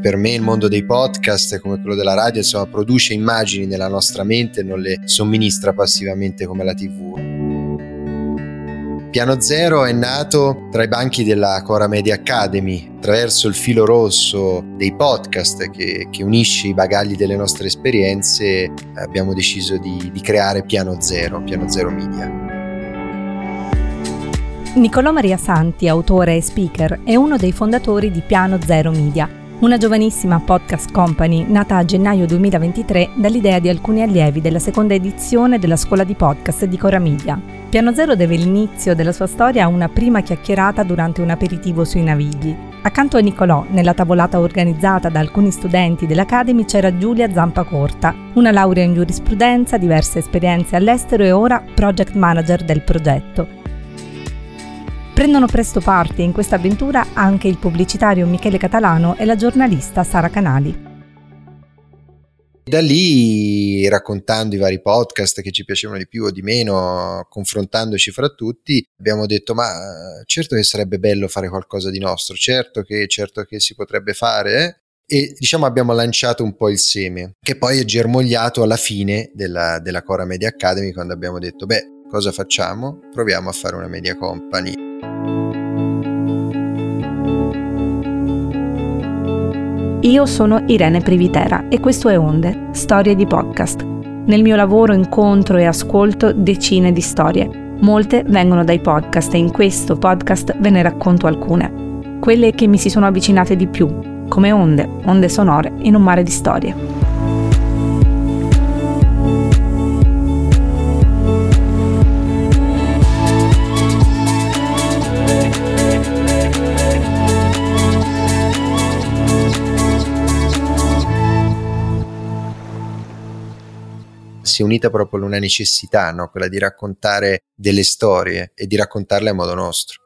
Per me il mondo dei podcast, come quello della radio, insomma, produce immagini nella nostra mente e non le somministra passivamente come la TV. Piano Zero è nato tra i banchi della Cora Media Academy, attraverso il filo rosso dei podcast che, che unisce i bagagli delle nostre esperienze, abbiamo deciso di, di creare Piano Zero, Piano Zero Media. Nicolò Maria Santi, autore e speaker, è uno dei fondatori di Piano Zero Media, una giovanissima podcast company nata a gennaio 2023 dall'idea di alcuni allievi della seconda edizione della scuola di podcast di Cora Media. Piano Zero deve l'inizio della sua storia a una prima chiacchierata durante un aperitivo sui Navigli. Accanto a Nicolò, nella tavolata organizzata da alcuni studenti dell'Academy, c'era Giulia Zampacorta, una laurea in giurisprudenza, diverse esperienze all'estero e ora project manager del progetto. Prendono presto parte in questa avventura anche il pubblicitario Michele Catalano e la giornalista Sara Canali. Da lì, raccontando i vari podcast che ci piacevano di più o di meno, confrontandoci fra tutti, abbiamo detto: Ma certo che sarebbe bello fare qualcosa di nostro, certo che, certo che si potrebbe fare. Eh? E diciamo abbiamo lanciato un po' il seme, che poi è germogliato alla fine della, della Cora Media Academy, quando abbiamo detto: Beh, cosa facciamo? Proviamo a fare una media company. Io sono Irene Privitera e questo è Onde, storie di podcast. Nel mio lavoro incontro e ascolto decine di storie. Molte vengono dai podcast e in questo podcast ve ne racconto alcune. Quelle che mi si sono avvicinate di più, come onde, onde sonore in un mare di storie. Si è unita proprio una necessità, no? quella di raccontare delle storie e di raccontarle a modo nostro.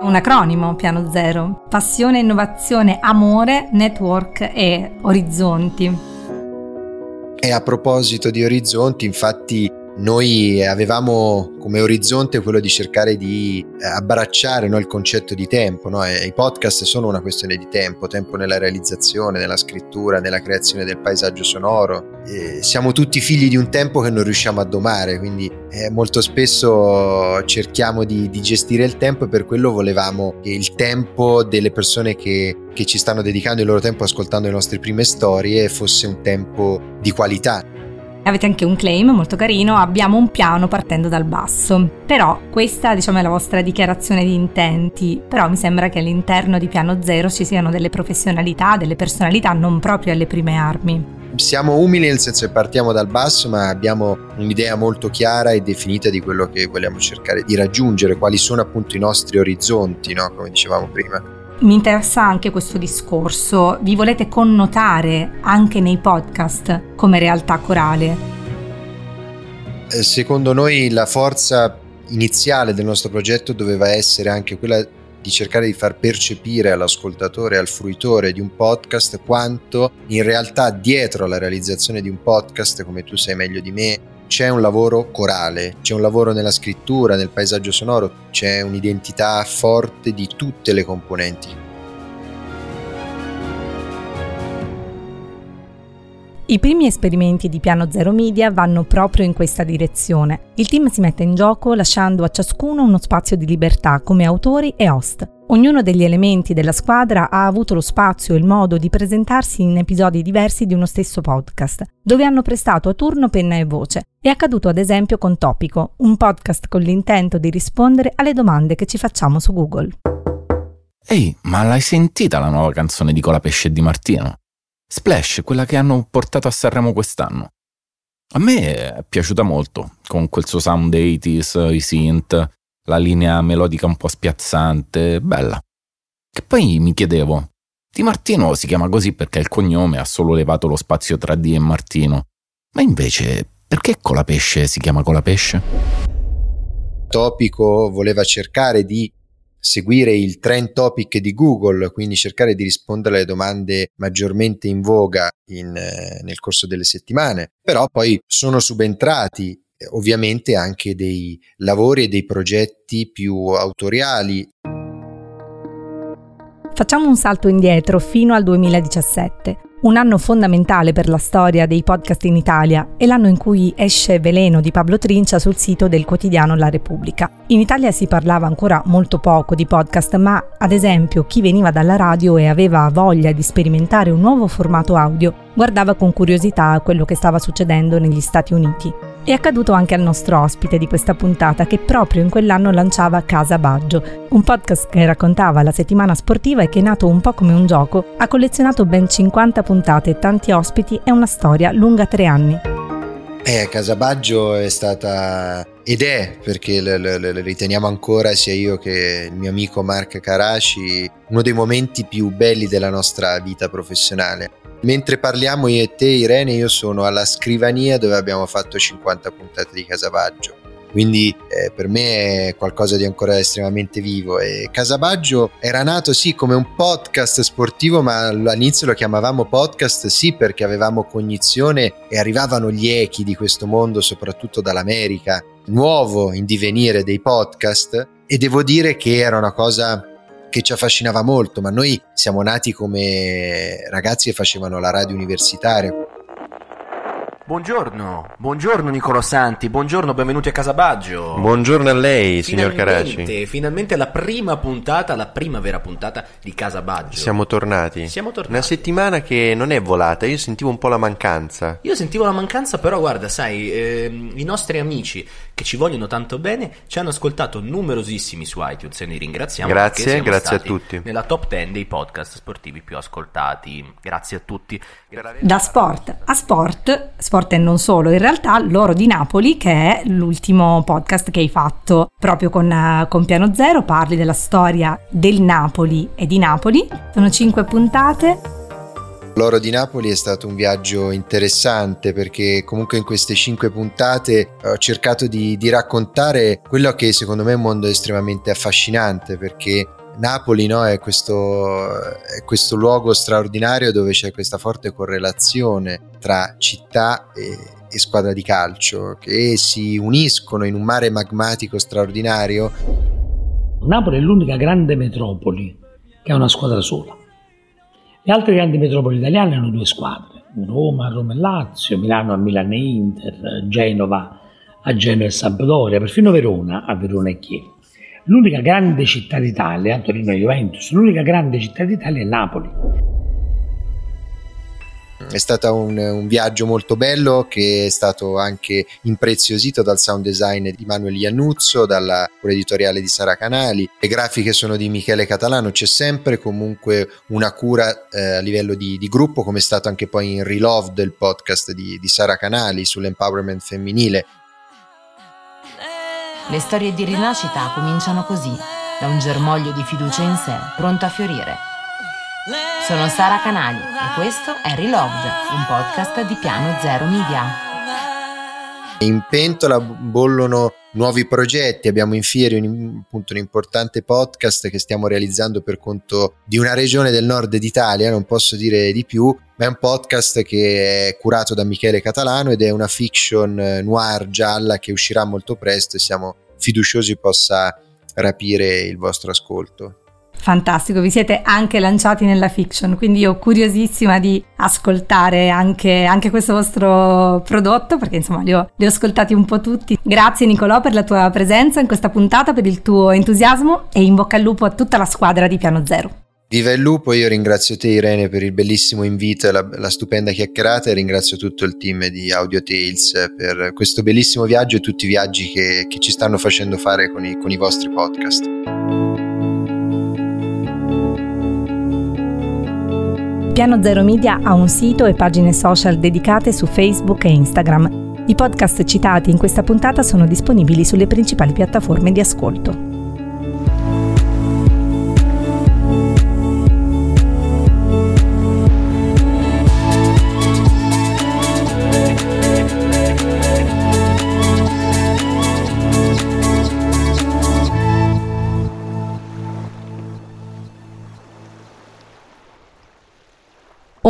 Un acronimo, piano zero. Passione, innovazione, amore, network e orizzonti. E a proposito di orizzonti, infatti noi avevamo come orizzonte quello di cercare di eh, abbracciare no, il concetto di tempo. No? I podcast sono una questione di tempo, tempo nella realizzazione, nella scrittura, nella creazione del paesaggio sonoro. E siamo tutti figli di un tempo che non riusciamo a domare, quindi eh, molto spesso cerchiamo di, di, gestire il tempo e per quello volevamo che il tempo delle persone che, che ci stanno dedicando il loro tempo ascoltando le nostre prime storie fosse un tempo di qualità Avete anche un claim molto carino, abbiamo un piano partendo dal basso. Però questa diciamo è la vostra dichiarazione di intenti, però mi sembra che all'interno di piano zero ci siano delle professionalità, delle personalità non proprio alle prime armi. Siamo umili nel senso che partiamo dal basso, ma abbiamo un'idea molto chiara e definita di quello che vogliamo cercare di raggiungere, quali sono appunto i nostri orizzonti, no? come dicevamo prima. Mi interessa anche questo discorso. Vi volete connotare anche nei podcast come realtà corale? Eh, secondo noi la forza iniziale del nostro progetto doveva essere anche quella di cercare di far percepire all'ascoltatore al fruitore di un podcast quanto in realtà dietro alla realizzazione di un podcast, come tu sai meglio di me, c'è un lavoro corale, c'è un lavoro nella scrittura, nel paesaggio sonoro, c'è un'identità forte di tutte le componenti. I primi esperimenti di Piano Zero Media vanno proprio in questa direzione. Il team si mette in gioco lasciando a ciascuno uno spazio di libertà come autori e host. Ognuno degli elementi della squadra ha avuto lo spazio e il modo di presentarsi in episodi diversi di uno stesso podcast, dove hanno prestato a turno penna e voce. È accaduto ad esempio con Topico, un podcast con l'intento di rispondere alle domande che ci facciamo su Google. Ehi, ma l'hai sentita la nuova canzone di Colapesce e Di Martino? Splash, quella che hanno portato a Sanremo quest'anno. A me è piaciuta molto, con quel suo sound 80s, i synth, la linea melodica un po' spiazzante, bella. Che poi mi chiedevo, Di Martino si chiama così perché il cognome ha solo levato lo spazio tra D e Martino, ma invece perché Colapesce si chiama Colapesce? Topico voleva cercare di seguire il trend topic di Google, quindi cercare di rispondere alle domande maggiormente in voga in, eh, nel corso delle settimane. Però poi sono subentrati eh, ovviamente anche dei lavori e dei progetti più autoriali. Facciamo un salto indietro fino al 2017 un anno fondamentale per la storia dei podcast in Italia e l'anno in cui esce Veleno di Pablo Trincia sul sito del quotidiano La Repubblica. In Italia si parlava ancora molto poco di podcast, ma ad esempio chi veniva dalla radio e aveva voglia di sperimentare un nuovo formato audio guardava con curiosità quello che stava succedendo negli Stati Uniti. È accaduto anche al nostro ospite di questa puntata che proprio in quell'anno lanciava Casa Baggio, un podcast che raccontava la settimana sportiva e che nato un po' come un gioco, ha collezionato ben 50 puntate, tanti ospiti e una storia lunga tre anni. Eh, Casa Baggio è stata ed è, perché le, le, le riteniamo ancora, sia io che il mio amico Mark Karashi, uno dei momenti più belli della nostra vita professionale. Mentre parliamo io e te, Irene, io sono alla scrivania dove abbiamo fatto 50 puntate di Casabaggio. Quindi eh, per me è qualcosa di ancora estremamente vivo. E Casabaggio era nato sì come un podcast sportivo, ma all'inizio lo chiamavamo podcast sì perché avevamo cognizione e arrivavano gli echi di questo mondo, soprattutto dall'America, nuovo in divenire dei podcast. E devo dire che era una cosa che ci affascinava molto, ma noi siamo nati come ragazzi che facevano la radio universitaria. Buongiorno, buongiorno Nicolo Santi, buongiorno, benvenuti a Casabaggio. Buongiorno a lei, signor Caraci. Finalmente la prima puntata, la prima vera puntata di Casabaggio. Siamo tornati. Siamo tornati. Una settimana che non è volata, io sentivo un po' la mancanza. Io sentivo la mancanza, però guarda, sai, ehm, i nostri amici che ci vogliono tanto bene ci hanno ascoltato numerosissimi su iTunes e ne ringraziamo. Grazie, grazie a tutti. Nella top 10 dei podcast sportivi più ascoltati. Grazie a tutti. Da sport a sport, sport e non solo, in realtà L'Oro di Napoli, che è l'ultimo podcast che hai fatto proprio con, uh, con Piano Zero, parli della storia del Napoli e di Napoli. Sono cinque puntate. L'Oro di Napoli è stato un viaggio interessante perché comunque in queste cinque puntate ho cercato di, di raccontare quello che secondo me è un mondo estremamente affascinante perché Napoli no, è, questo, è, questo, luogo straordinario dove c'è questa forte correlazione tra città e, e, squadra di calcio che si uniscono in un mare magmatico straordinario. Napoli è l'unica grande metropoli che ha una squadra sola. Le altre grandi metropoli italiane hanno due squadre, Roma, Roma e Lazio, Milano a Milano e Inter, Genova a Genova e Sampdoria, perfino Verona a Verona e Chiesa. L'unica grande città d'Italia, Torino e Juventus, l'unica grande città d'Italia è Napoli. È stato un, un, viaggio molto bello che è stato anche impreziosito dal sound design di Manuel Iannuzzo, dalla cura editoriale di Sara Canali. Le grafiche sono di Michele Catalano, c'è sempre comunque una cura eh, a livello di, di, gruppo, come è stato anche poi in Relove del podcast di, di Sara Canali sull'empowerment femminile. Le storie di rinascita cominciano così, da un germoglio di fiducia in sé, pronto a fiorire. Sono Sara Canali e questo è Reloved, un podcast di Piano Zero Media. In pentola bollono nuovi progetti, abbiamo in fieri un, appunto, un importante podcast che stiamo realizzando per conto di una regione del nord d'Italia, non posso dire di più, ma è un podcast che è curato da Michele Catalano ed è una fiction eh, noir gialla che uscirà molto presto e siamo fiduciosi possa rapire il vostro ascolto. Fantastico, vi siete anche lanciati nella fiction, quindi io curiosissima di ascoltare anche, anche questo vostro prodotto, perché insomma li ho, li ho, ascoltati un po' tutti. Grazie Nicolò per la tua presenza in questa puntata, per il tuo entusiasmo e in bocca al lupo a tutta la squadra di Piano Zero. Viva il lupo, io ringrazio te Irene per il bellissimo invito e la, la, stupenda chiacchierata e ringrazio tutto il team di Audio Tales per questo bellissimo viaggio e tutti i viaggi che, che ci stanno facendo fare con i, con i vostri podcast. Piano Zero Media ha un sito e pagine social dedicate su Facebook e Instagram. I podcast citati in questa puntata sono disponibili sulle principali piattaforme di ascolto.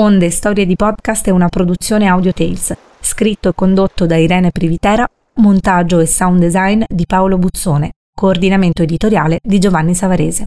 Onde Storie di Podcast è una produzione Audio Tales, scritto e condotto da Irene Privitera, montaggio e sound design di Paolo Buzzone, coordinamento editoriale di Giovanni Savarese.